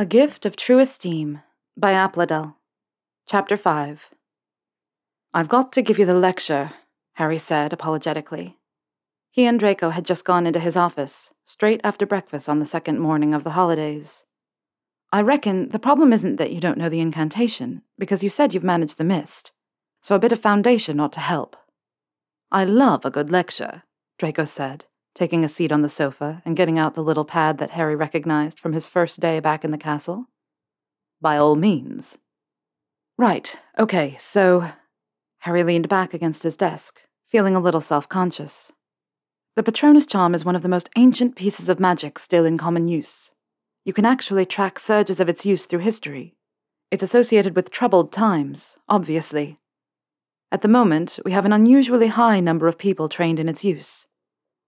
A Gift of True Esteem by apliddell. Chapter 5 I've got to give you the lecture, Harry said apologetically. He and Draco had just gone into his office, straight after breakfast on the second morning of the holidays. I reckon the problem isn't that you don't know the incantation, because you said you've managed the mist, so a bit of foundation ought to help. I love a good lecture, Draco said, taking a seat on the sofa and getting out the little pad that Harry recognized from his first day back in the castle. By all means. Right, okay, so. Harry leaned back against his desk, feeling a little self conscious. The Patronus charm is one of the most ancient pieces of magic still in common use. You can actually track surges of its use through history. It's associated with troubled times, obviously. At the moment, we have an unusually high number of people trained in its use.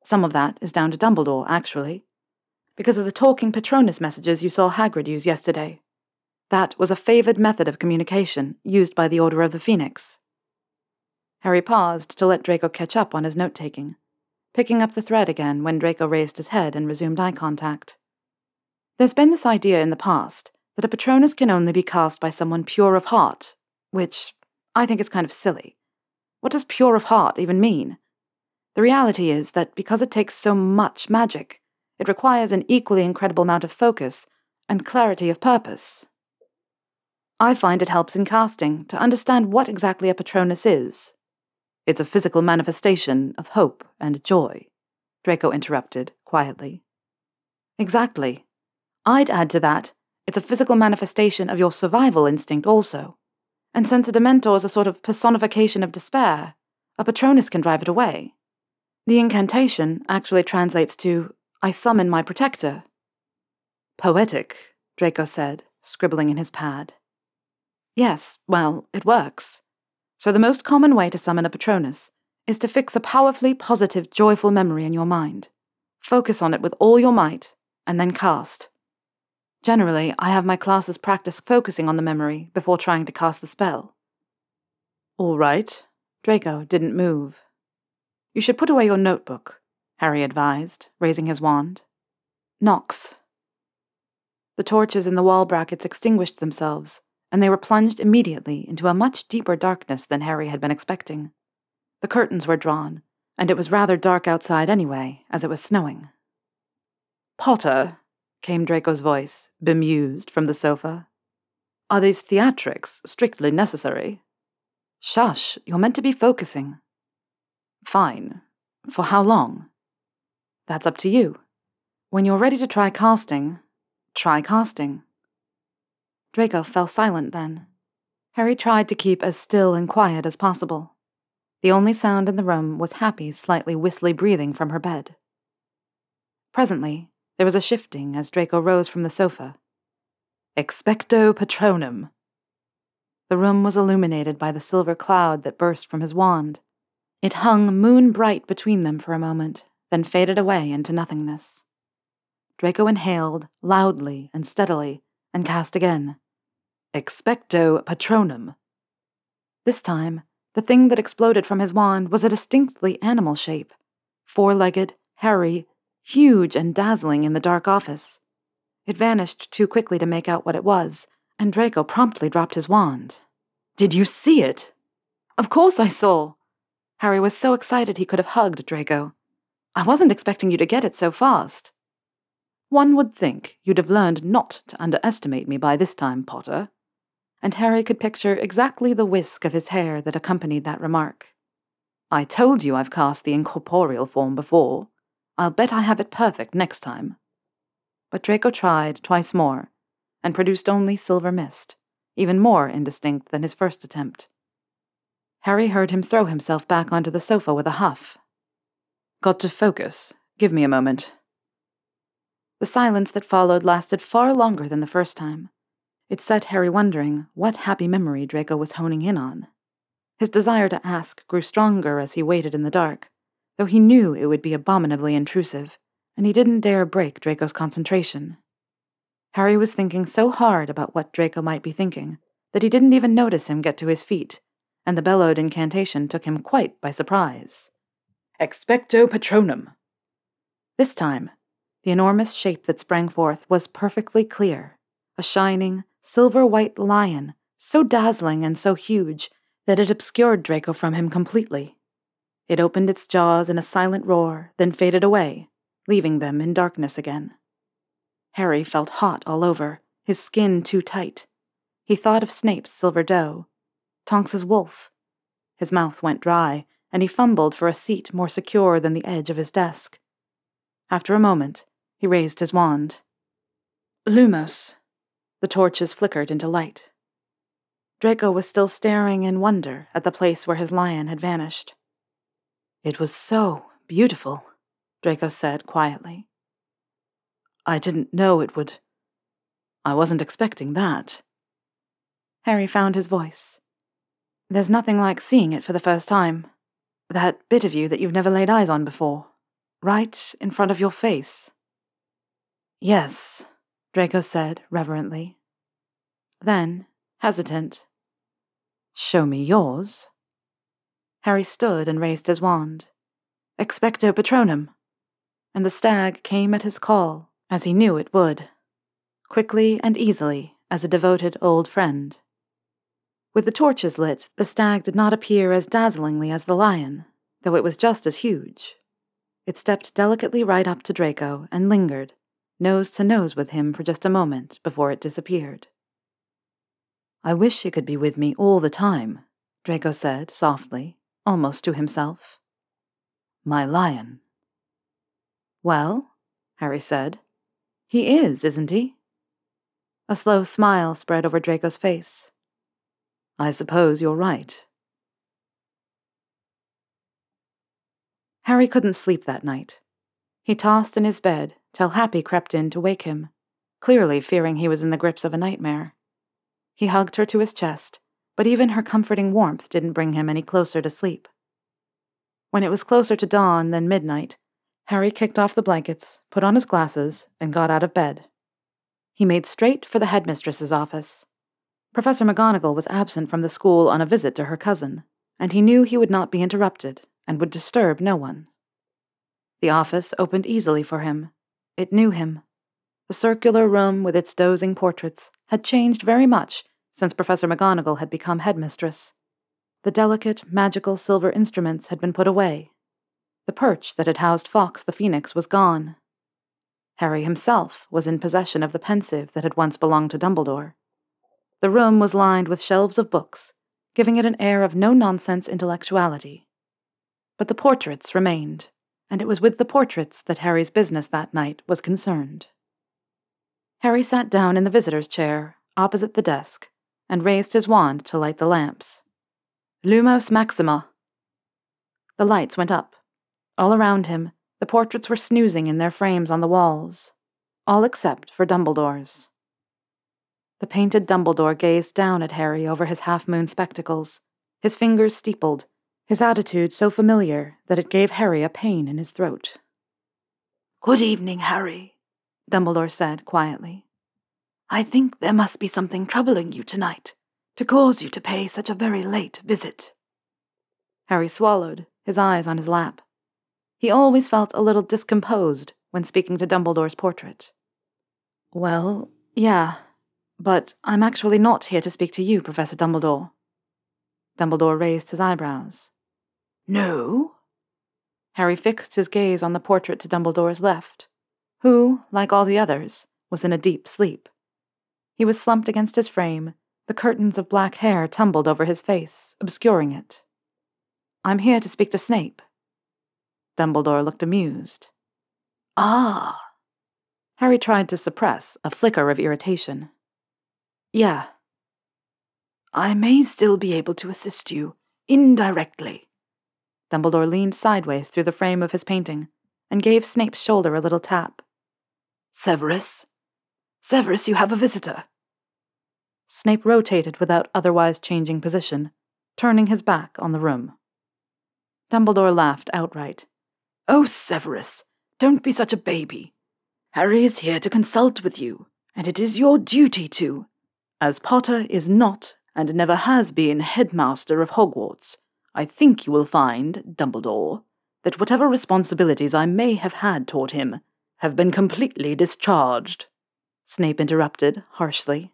Some of that is down to Dumbledore, actually, because of the talking Patronus messages you saw Hagrid use yesterday. That was a favoured method of communication used by the Order of the Phoenix. Harry paused to let Draco catch up on his note taking, picking up the thread again when Draco raised his head and resumed eye contact. There's been this idea in the past that a Patronus can only be cast by someone pure of heart, which I think is kind of silly. What does pure of heart even mean? The reality is that because it takes so much magic, it requires an equally incredible amount of focus and clarity of purpose. I find it helps in casting to understand what exactly a Patronus is. It's a physical manifestation of hope and joy, Draco interrupted quietly. Exactly. I'd add to that, it's a physical manifestation of your survival instinct also. And since a Dementor is a sort of personification of despair, a Patronus can drive it away. The incantation actually translates to, I summon my protector. Poetic, Draco said, scribbling in his pad. Yes, well, it works. So the most common way to summon a Patronus is to fix a powerfully positive, joyful memory in your mind. Focus on it with all your might, and then cast. Generally, I have my classes practice focusing on the memory before trying to cast the spell. All right. Draco didn't move. You should put away your notebook, Harry advised, raising his wand. Nox. The torches in the wall brackets extinguished themselves, and they were plunged immediately into a much deeper darkness than Harry had been expecting. The curtains were drawn, and it was rather dark outside anyway, as it was snowing. Potter, came Draco's voice, bemused, from the sofa. Are these theatrics strictly necessary? Shush, you're meant to be focusing. Fine. For how long? That's up to you. When you're ready to try casting, try casting. Draco fell silent then. Harry tried to keep as still and quiet as possible. The only sound in the room was Happy's slightly whistly breathing from her bed. Presently, there was a shifting as Draco rose from the sofa. Expecto Patronum. The room was illuminated by the silver cloud that burst from his wand. It hung moon bright between them for a moment, then faded away into nothingness. Draco inhaled, loudly and steadily, and cast again. Expecto Patronum. This time, the thing that exploded from his wand was a distinctly animal shape four legged, hairy, huge and dazzling in the dark office. It vanished too quickly to make out what it was, and Draco promptly dropped his wand. Did you see it? Of course I saw. Harry was so excited he could have hugged Draco. I wasn't expecting you to get it so fast. One would think you'd have learned not to underestimate me by this time, Potter. And Harry could picture exactly the whisk of his hair that accompanied that remark. I told you I've cast the incorporeal form before. I'll bet I have it perfect next time. But Draco tried twice more, and produced only silver mist, even more indistinct than his first attempt. Harry heard him throw himself back onto the sofa with a huff. Got to focus. Give me a moment. The silence that followed lasted far longer than the first time. It set Harry wondering what happy memory Draco was honing in on. His desire to ask grew stronger as he waited in the dark, though he knew it would be abominably intrusive, and he didn't dare break Draco's concentration. Harry was thinking so hard about what Draco might be thinking that he didn't even notice him get to his feet and the bellowed incantation took him quite by surprise. Expecto Patronum! This time, the enormous shape that sprang forth was perfectly clear, a shining, silver white lion, so dazzling and so huge that it obscured Draco from him completely. It opened its jaws in a silent roar, then faded away, leaving them in darkness again. Harry felt hot all over, his skin too tight. He thought of Snape's silver doe, Tonks's wolf. His mouth went dry, and he fumbled for a seat more secure than the edge of his desk. After a moment, he raised his wand. Lumos. The torches flickered into light. Draco was still staring in wonder at the place where his lion had vanished. It was so beautiful, Draco said quietly. I didn't know it would. I wasn't expecting that. Harry found his voice. There's nothing like seeing it for the first time. That bit of you that you've never laid eyes on before. Right in front of your face. Yes, Draco said reverently. Then, hesitant, Show me yours. Harry stood and raised his wand. Expecto Patronum. And the stag came at his call, as he knew it would. Quickly and easily, as a devoted old friend. With the torches lit, the stag did not appear as dazzlingly as the lion, though it was just as huge. It stepped delicately right up to Draco and lingered, nose to nose with him for just a moment before it disappeared. I wish he could be with me all the time, Draco said softly, almost to himself. My lion. Well, Harry said. He is, isn't he? A slow smile spread over Draco's face. I suppose you're right. Harry couldn't sleep that night. He tossed in his bed till Happy crept in to wake him, clearly fearing he was in the grips of a nightmare. He hugged her to his chest, but even her comforting warmth didn't bring him any closer to sleep. When it was closer to dawn than midnight, Harry kicked off the blankets, put on his glasses, and got out of bed. He made straight for the headmistress's office. Professor McGonagall was absent from the school on a visit to her cousin, and he knew he would not be interrupted and would disturb no one. The office opened easily for him. It knew him. The circular room with its dozing portraits had changed very much since Professor McGonagall had become headmistress. The delicate, magical silver instruments had been put away. The perch that had housed Fawkes the Phoenix was gone. Harry himself was in possession of the Pensieve that had once belonged to Dumbledore. The room was lined with shelves of books, giving it an air of no nonsense intellectuality. But the portraits remained, and it was with the portraits that Harry's business that night was concerned. Harry sat down in the visitor's chair, opposite the desk, and raised his wand to light the lamps. Lumos Maxima! The lights went up. All around him, the portraits were snoozing in their frames on the walls, all except for Dumbledore's. The painted Dumbledore gazed down at Harry over his half moon spectacles, his fingers steepled, his attitude so familiar that it gave Harry a pain in his throat. Good evening, Harry, Dumbledore said quietly. I think there must be something troubling you tonight to cause you to pay such a very late visit. Harry swallowed, his eyes on his lap. He always felt a little discomposed when speaking to Dumbledore's portrait. Well, yeah, but I'm actually not here to speak to you, Professor Dumbledore. Dumbledore raised his eyebrows. No? Harry fixed his gaze on the portrait to Dumbledore's left, who, like all the others, was in a deep sleep. He was slumped against his frame, the curtains of black hair tumbled over his face, obscuring it. I'm here to speak to Snape. Dumbledore looked amused. Ah. Harry tried to suppress a flicker of irritation. Yeah. I may still be able to assist you, indirectly. Dumbledore leaned sideways through the frame of his painting and gave Snape's shoulder a little tap. Severus? Severus, you have a visitor. Snape rotated without otherwise changing position, turning his back on the room. Dumbledore laughed outright. Oh, Severus, don't be such a baby. Harry is here to consult with you, and it is your duty to. As Potter is not and never has been headmaster of Hogwarts, I think you will find, Dumbledore, that whatever responsibilities I may have had toward him have been completely discharged. Snape interrupted harshly.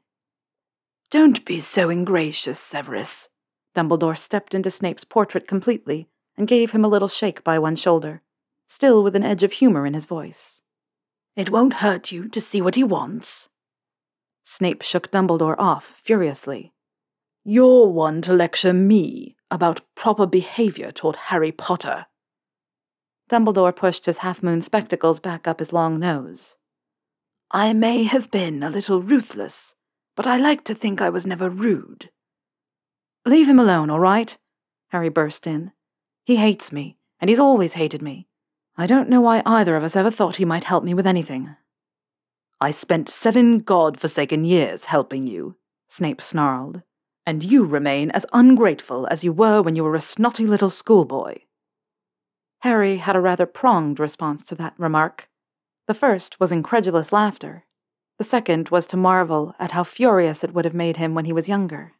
Don't be so ingracious, Severus. Dumbledore stepped into Snape's portrait completely and gave him a little shake by one shoulder, still with an edge of humor in his voice. It won't hurt you to see what he wants. Snape shook Dumbledore off furiously. You're one to lecture me about proper behavior toward Harry Potter. Dumbledore pushed his half moon spectacles back up his long nose. I may have been a little ruthless, but I like to think I was never rude. Leave him alone, all right? Harry burst in. He hates me, and he's always hated me. I don't know why either of us ever thought he might help me with anything. I spent seven god-forsaken years helping you, Snape snarled, and you remain as ungrateful as you were when you were a snotty little schoolboy. Harry had a rather pronged response to that remark. The first was incredulous laughter. The second was to marvel at how furious it would have made him when he was younger.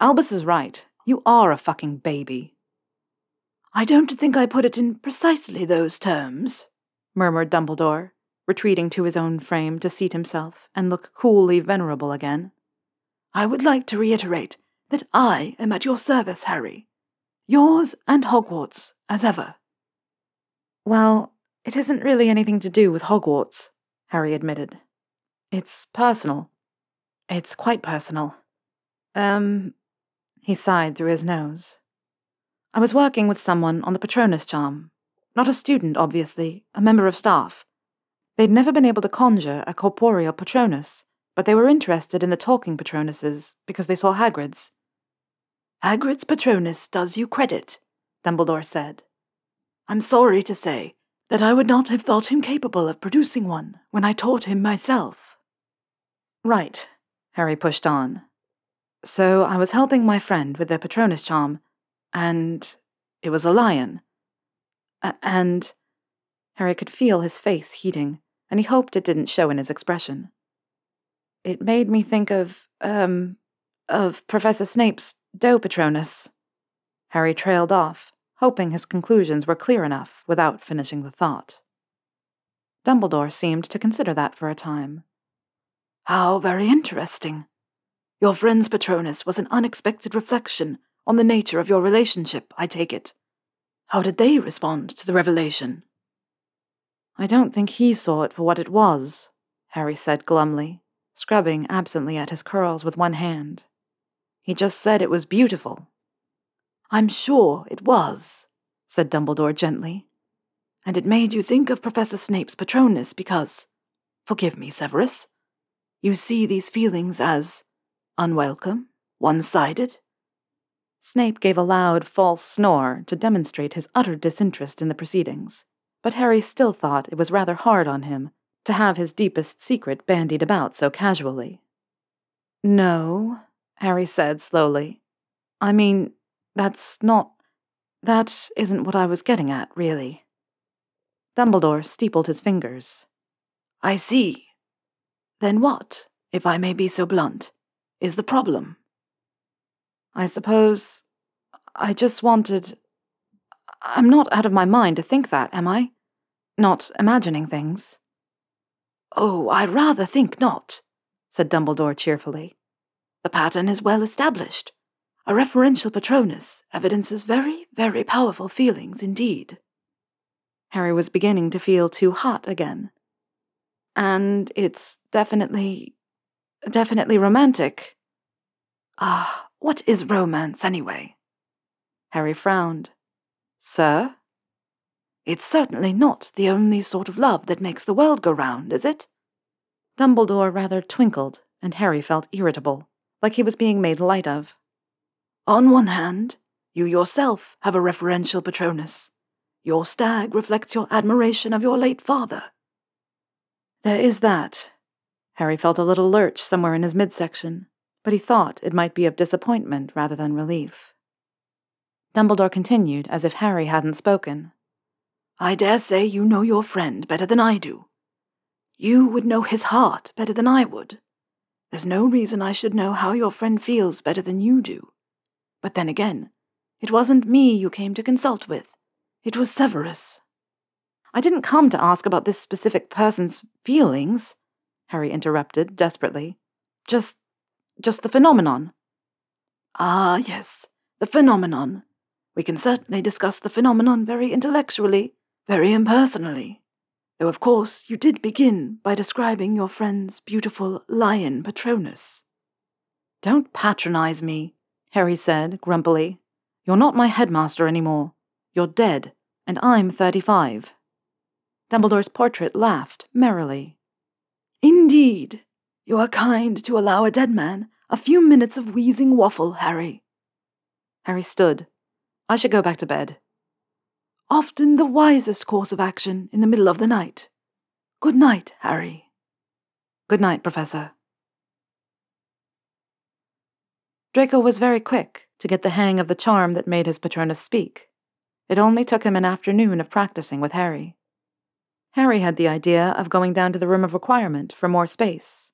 Albus is right. You are a fucking baby. I don't think I put it in precisely those terms, murmured Dumbledore, retreating to his own frame to seat himself and look coolly venerable again. I would like to reiterate that I am at your service, Harry. Yours and Hogwarts, as ever. Well, it isn't really anything to do with Hogwarts, Harry admitted. It's personal. It's quite personal. Um, he sighed through his nose. I was working with someone on the Patronus charm. Not a student, obviously, a member of staff. They'd never been able to conjure a corporeal Patronus, but they were interested in the talking Patronuses because they saw Hagrid's. Hagrid's Patronus does you credit, Dumbledore said. I'm sorry to say that I would not have thought him capable of producing one when I taught him myself. Right, Harry pushed on. So I was helping my friend with their Patronus charm, and it was a lion. A- and Harry could feel his face heating, and he hoped it didn't show in his expression. It made me think of, um, of Professor Snape's Doe Patronus. Harry trailed off, hoping his conclusions were clear enough without finishing the thought. Dumbledore seemed to consider that for a time. How very interesting. Your friend's Patronus was an unexpected reflection on the nature of your relationship, I take it. How did they respond to the revelation? I don't think he saw it for what it was, Harry said glumly, scrubbing absently at his curls with one hand. He just said it was beautiful. I'm sure it was, said Dumbledore gently. And it made you think of Professor Snape's Patronus because, forgive me, Severus, you see these feelings as unwelcome, one sided. Snape gave a loud, false snore to demonstrate his utter disinterest in the proceedings, but Harry still thought it was rather hard on him to have his deepest secret bandied about so casually. No, Harry said slowly. I mean, that's not. That isn't what I was getting at, really. Dumbledore steepled his fingers. I see. Then what, if I may be so blunt, is the problem? I suppose. I just wanted. I'm not out of my mind to think that, am I? Not imagining things. Oh, I rather think not, said Dumbledore cheerfully. The pattern is well established. A referential Patronus evidences very, very powerful feelings indeed. Harry was beginning to feel too hot again. And it's definitely. definitely romantic. Ah, what is romance anyway? Harry frowned. Sir? It's certainly not the only sort of love that makes the world go round, is it? Dumbledore rather twinkled, and Harry felt irritable, like he was being made light of. On one hand, you yourself have a referential Patronus. Your stag reflects your admiration of your late father. There is that. Harry felt a little lurch somewhere in his midsection, but he thought it might be of disappointment rather than relief. Dumbledore continued as if Harry hadn't spoken. I dare say you know your friend better than I do. You would know his heart better than I would. There's no reason I should know how your friend feels better than you do. But then again, it wasn't me you came to consult with. It was Severus. I didn't come to ask about this specific person's feelings, Harry interrupted desperately. Just. just the phenomenon. Ah, yes, the phenomenon. We can certainly discuss the phenomenon very intellectually, very impersonally. Though, of course, you did begin by describing your friend's beautiful lion Patronus. Don't patronize me, Harry said grumpily. You're not my headmaster anymore. You're dead, and I'm 35. Dumbledore's portrait laughed merrily. Indeed. You are kind to allow a dead man a few minutes of wheezing waffle, Harry. Harry stood. I should go back to bed. Often the wisest course of action in the middle of the night. Good night, Harry. Good night, Professor. Draco was very quick to get the hang of the charm that made his Patronus speak. It only took him an afternoon of practicing with Harry. Harry had the idea of going down to the Room of Requirement for more space.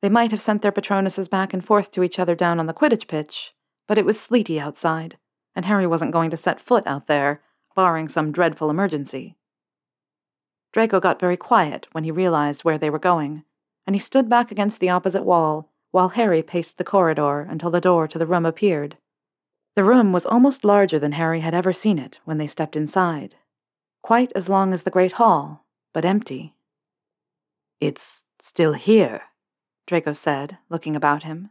They might have sent their Patronuses back and forth to each other down on the Quidditch pitch, but it was sleety outside, and Harry wasn't going to set foot out there, barring some dreadful emergency. Draco got very quiet when he realized where they were going, and he stood back against the opposite wall while Harry paced the corridor until the door to the room appeared. The room was almost larger than Harry had ever seen it when they stepped inside. Quite as long as the Great Hall, but empty. It's still here, Draco said, looking about him.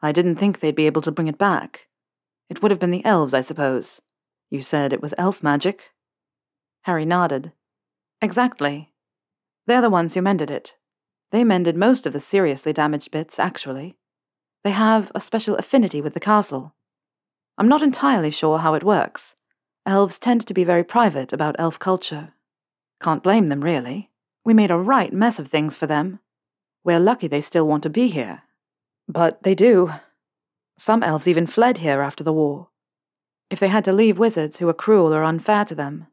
I didn't think they'd be able to bring it back. It would have been the elves, I suppose. You said it was elf magic? Harry nodded. Exactly. They're the ones who mended it. They mended most of the seriously damaged bits, actually. They have a special affinity with the castle. I'm not entirely sure how it works. Elves tend to be very private about elf culture. Can't blame them, really. We made a right mess of things for them. We're lucky they still want to be here. But they do. Some elves even fled here after the war. If they had to leave wizards who were cruel or unfair to them.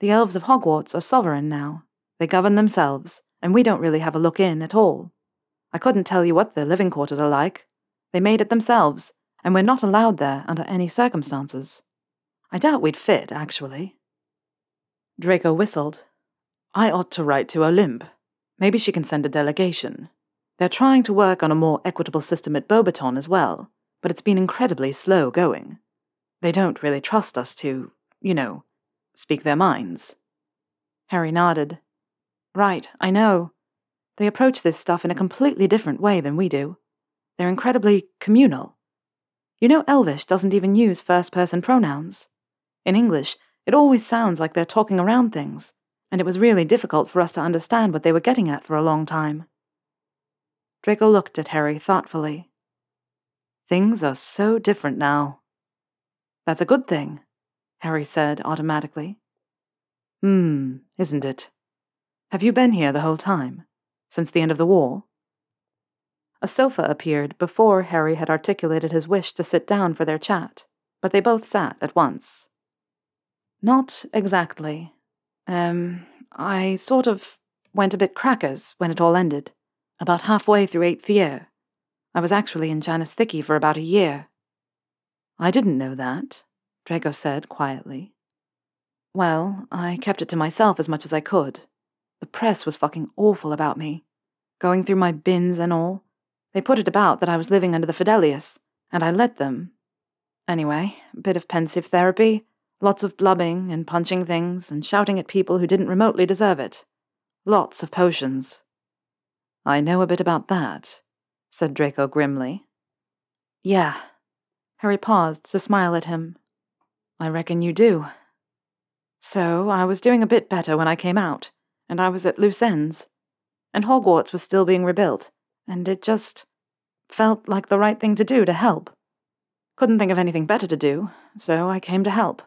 The elves of Hogwarts are sovereign now. They govern themselves, and we don't really have a look in at all. I couldn't tell you what their living quarters are like. They made it themselves, and we're not allowed there under any circumstances. I doubt we'd fit, actually. Draco whistled. I ought to write to Olympe. Maybe she can send a delegation. They're trying to work on a more equitable system at Beauxbatons as well, but it's been incredibly slow going. They don't really trust us to, you know, speak their minds. Harry nodded. Right, I know. They approach this stuff in a completely different way than we do. They're incredibly communal. You know, Elvish doesn't even use first person pronouns. In English, it always sounds like they're talking around things, and it was really difficult for us to understand what they were getting at for a long time. Draco looked at Harry thoughtfully. Things are so different now. That's a good thing, Harry said automatically. Hmm, isn't it? Have you been here the whole time? Since the end of the war? A sofa appeared before Harry had articulated his wish to sit down for their chat, but they both sat at once. Not exactly. Um, I sort of went a bit crackers when it all ended, about halfway through eighth year. I was actually in Janus Thickey for about a year. I didn't know that, Draco said quietly. Well, I kept it to myself as much as I could. The press was fucking awful about me. Going through my bins and all. They put it about that I was living under the Fidelius, and I let them. Anyway, a bit of Pensieve therapy, lots of blubbing and punching things and shouting at people who didn't remotely deserve it. Lots of potions. I know a bit about that, said Draco grimly. Yeah. Harry paused to smile at him. I reckon you do. So, I was doing a bit better when I came out and I was at loose ends. And Hogwarts was still being rebuilt, and it just felt like the right thing to do to help. Couldn't think of anything better to do, so I came to help.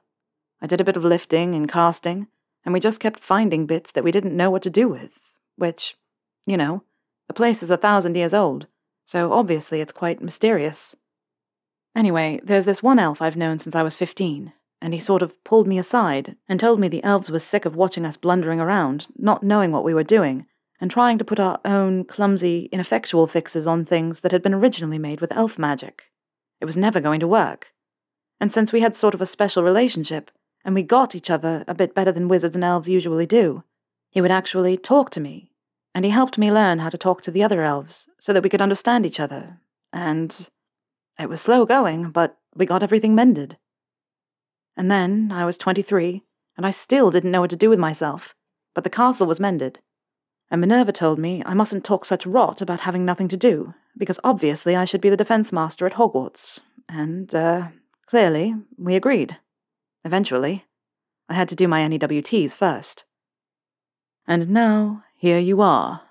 I did a bit of lifting and casting, and we just kept finding bits that we didn't know what to do with, which, you know, the place is a thousand years old, so obviously it's quite mysterious. Anyway, there's this one elf I've known since I was fifteen, and he sort of pulled me aside and told me the elves were sick of watching us blundering around, not knowing what we were doing, and trying to put our own clumsy, ineffectual fixes on things that had been originally made with elf magic. It was never going to work. And since we had sort of a special relationship, and we got each other a bit better than wizards and elves usually do, he would actually talk to me and he helped me learn how to talk to the other elves so that we could understand each other. And it was slow going, but we got everything mended. And then I was 23, and I still didn't know what to do with myself, but the castle was mended. And Minerva told me I mustn't talk such rot about having nothing to do, because obviously I should be the defense master at Hogwarts. And, uh, clearly, we agreed. Eventually. I had to do my NEWTs first. And now, here you are.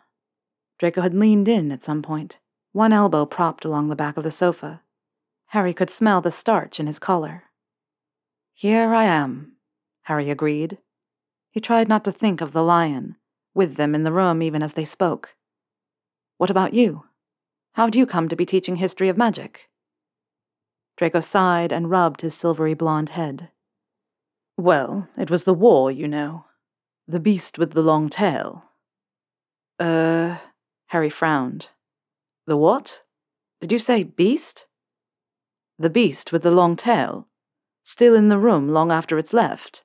Draco had leaned in at some point, one elbow propped along the back of the sofa. Harry could smell the starch in his collar. Here I am, Harry agreed. He tried not to think of the lion, with them in the room even as they spoke. What about you? How'd you come to be teaching history of magic? Draco sighed and rubbed his silvery blonde head. Well, it was the war, you know. The beast with the long tail. Uh, Harry frowned. The what? Did you say beast? The beast with the long tail. Still in the room long after it's left,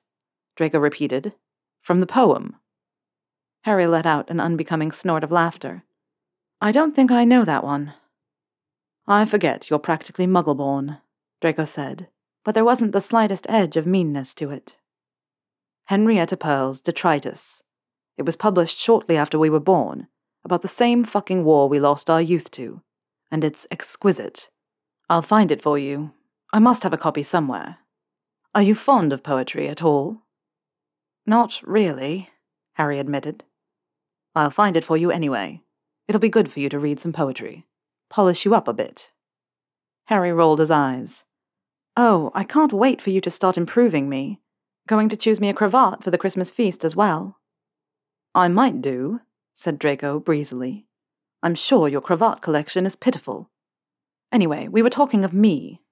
Draco repeated. From the poem. Harry let out an unbecoming snort of laughter. I don't think I know that one. I forget you're practically muggle born, Draco said, but there wasn't the slightest edge of meanness to it. Henrietta Pearl's Detritus. It was published shortly after we were born, about the same fucking war we lost our youth to, and it's exquisite. I'll find it for you. I must have a copy somewhere. Are you fond of poetry at all? Not really, Harry admitted. I'll find it for you anyway. It'll be good for you to read some poetry. Polish you up a bit. Harry rolled his eyes. Oh, I can't wait for you to start improving me. Going to choose me a cravat for the Christmas feast as well. I might do, said Draco breezily. I'm sure your cravat collection is pitiful. Anyway, we were talking of me.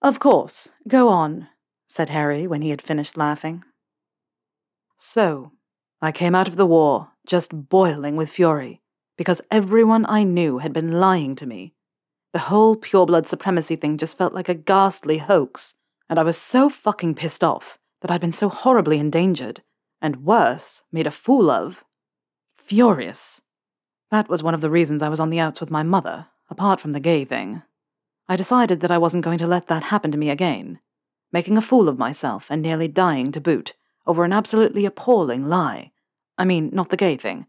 Of course, go on, said Harry when he had finished laughing. So, I came out of the war just boiling with fury, because everyone I knew had been lying to me. The whole pureblood supremacy thing just felt like a ghastly hoax, and I was so fucking pissed off that I'd been so horribly endangered, and worse, made a fool of. Furious. That was one of the reasons I was on the outs with my mother, apart from the gay thing. I decided that I wasn't going to let that happen to me again, making a fool of myself and nearly dying to boot over an absolutely appalling lie. I mean, not the gay thing.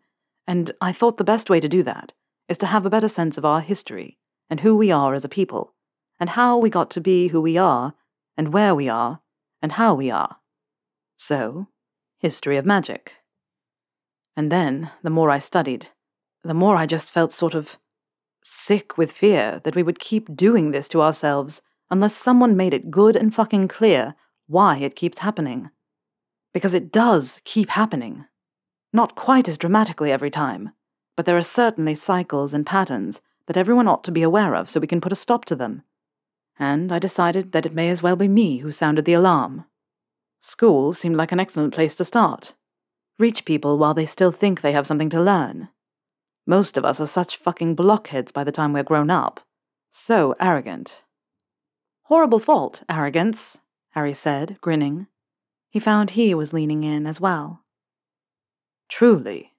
And I thought the best way to do that is to have a better sense of our history and who we are as a people, and how we got to be who we are, and where we are, and how we are. So, history of magic. And then, the more I studied, the more I just felt sort of sick with fear that we would keep doing this to ourselves unless someone made it good and fucking clear why it keeps happening. Because it does keep happening. Not quite as dramatically every time, but there are certainly cycles and patterns that everyone ought to be aware of so we can put a stop to them. And I decided that it may as well be me who sounded the alarm. School seemed like an excellent place to start. Reach people while they still think they have something to learn. Most of us are such fucking blockheads by the time we're grown up. So arrogant. Horrible fault, arrogance, Harry said, grinning. He found he was leaning in as well. Truly.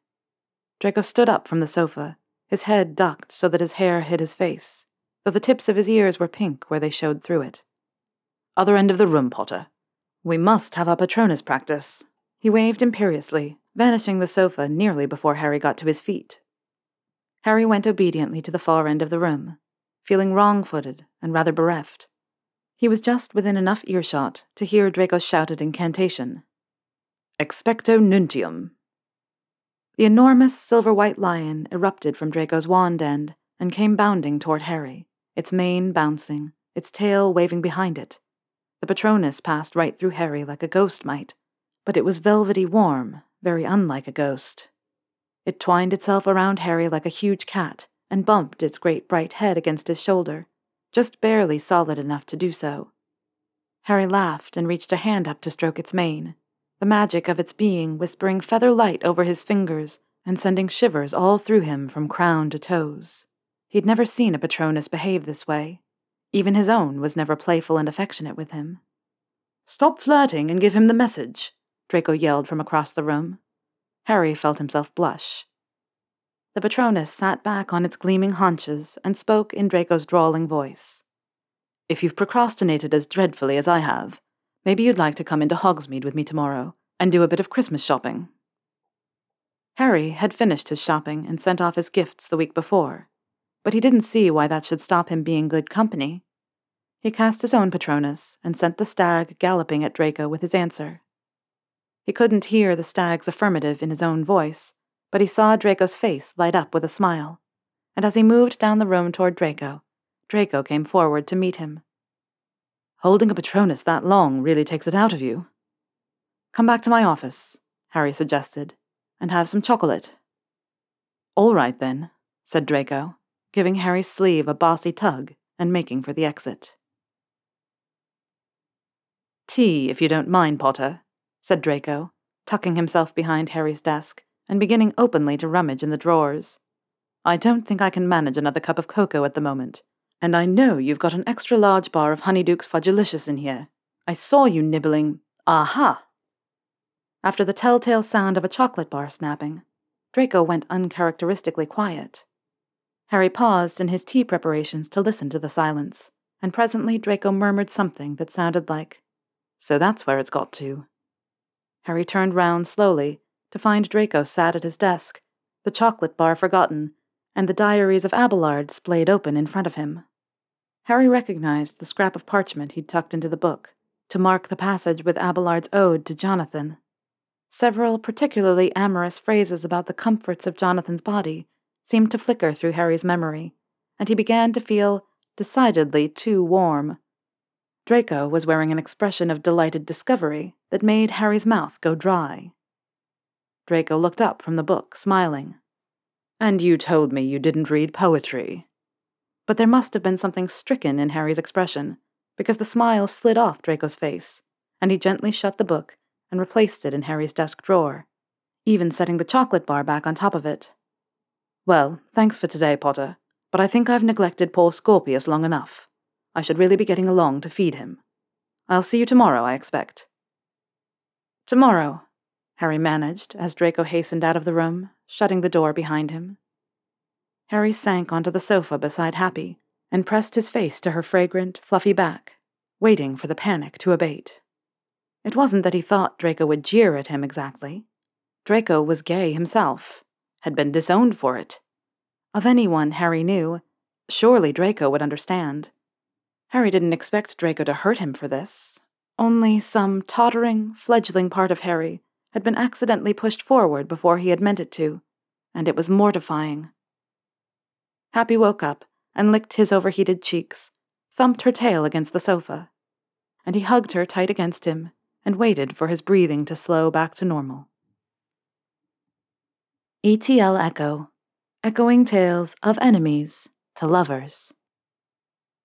Draco stood up from the sofa, his head ducked so that his hair hid his face, though the tips of his ears were pink where they showed through it. Other end of the room, Potter. We must have our Patronus practice. He waved imperiously, vanishing the sofa nearly before Harry got to his feet. Harry went obediently to the far end of the room, feeling wrong footed and rather bereft. He was just within enough earshot to hear Draco's shouted incantation Expecto Nuntium, the enormous silver white lion erupted from Draco's wand end and came bounding toward Harry, its mane bouncing, its tail waving behind it. The Patronus passed right through Harry like a ghost might, but it was velvety warm, very unlike a ghost. It twined itself around Harry like a huge cat and bumped its great bright head against his shoulder, just barely solid enough to do so. Harry laughed and reached a hand up to stroke its mane the magic of its being whispering feather light over his fingers and sending shivers all through him from crown to toes. He'd never seen a Patronus behave this way. Even his own was never playful and affectionate with him. Stop flirting and give him the message, Draco yelled from across the room. Harry felt himself blush. The Patronus sat back on its gleaming haunches and spoke in Draco's drawling voice. If you've procrastinated as dreadfully as I have, maybe you'd like to come into Hogsmeade with me tomorrow and do a bit of Christmas shopping. Harry had finished his shopping and sent off his gifts the week before, but he didn't see why that should stop him being good company. He cast his own Patronus and sent the stag galloping at Draco with his answer. He couldn't hear the stag's affirmative in his own voice, but he saw Draco's face light up with a smile, and as he moved down the room toward Draco, Draco came forward to meet him. Holding a Patronus that long really takes it out of you. Come back to my office, Harry suggested, and have some chocolate. All right, then, said Draco, giving Harry's sleeve a bossy tug and making for the exit. Tea, if you don't mind, Potter, said Draco, tucking himself behind Harry's desk and beginning openly to rummage in the drawers. I don't think I can manage another cup of cocoa at the moment, and I know you've got an extra large bar of Honeyduke's Fudgelicious in here. I saw you nibbling. Aha! After the telltale sound of a chocolate bar snapping, Draco went uncharacteristically quiet. Harry paused in his tea preparations to listen to the silence, and presently Draco murmured something that sounded like, So that's where it's got to. Harry turned round slowly to find Draco sat at his desk, the chocolate bar forgotten, and the diaries of Abelard splayed open in front of him. Harry recognized the scrap of parchment he'd tucked into the book to mark the passage with Abelard's ode to Jonathan. Several particularly amorous phrases about the comforts of Jonathan's body seemed to flicker through Harry's memory, and he began to feel decidedly too warm. Draco was wearing an expression of delighted discovery that made Harry's mouth go dry. Draco looked up from the book, smiling. And you told me you didn't read poetry. But there must have been something stricken in Harry's expression, because the smile slid off Draco's face, and he gently shut the book and replaced it in Harry's desk drawer, even setting the chocolate bar back on top of it. Well, thanks for today, Potter, but I think I've neglected poor Scorpius long enough. I should really be getting along to feed him. I'll see you tomorrow, I expect. Tomorrow, Harry managed as Draco hastened out of the room, shutting the door behind him. Harry sank onto the sofa beside Happy and pressed his face to her fragrant, fluffy back, waiting for the panic to abate. It wasn't that he thought Draco would jeer at him exactly. Draco was gay himself, had been disowned for it. Of anyone Harry knew, surely Draco would understand. Harry didn't expect Draco to hurt him for this. Only some tottering, fledgling part of Harry had been accidentally pushed forward before he had meant it to, and it was mortifying. Happy woke up and licked his overheated cheeks, thumped her tail against the sofa, and he hugged her tight against him and waited for his breathing to slow back to normal. ETL Echo Echoing Tales of Enemies to Lovers.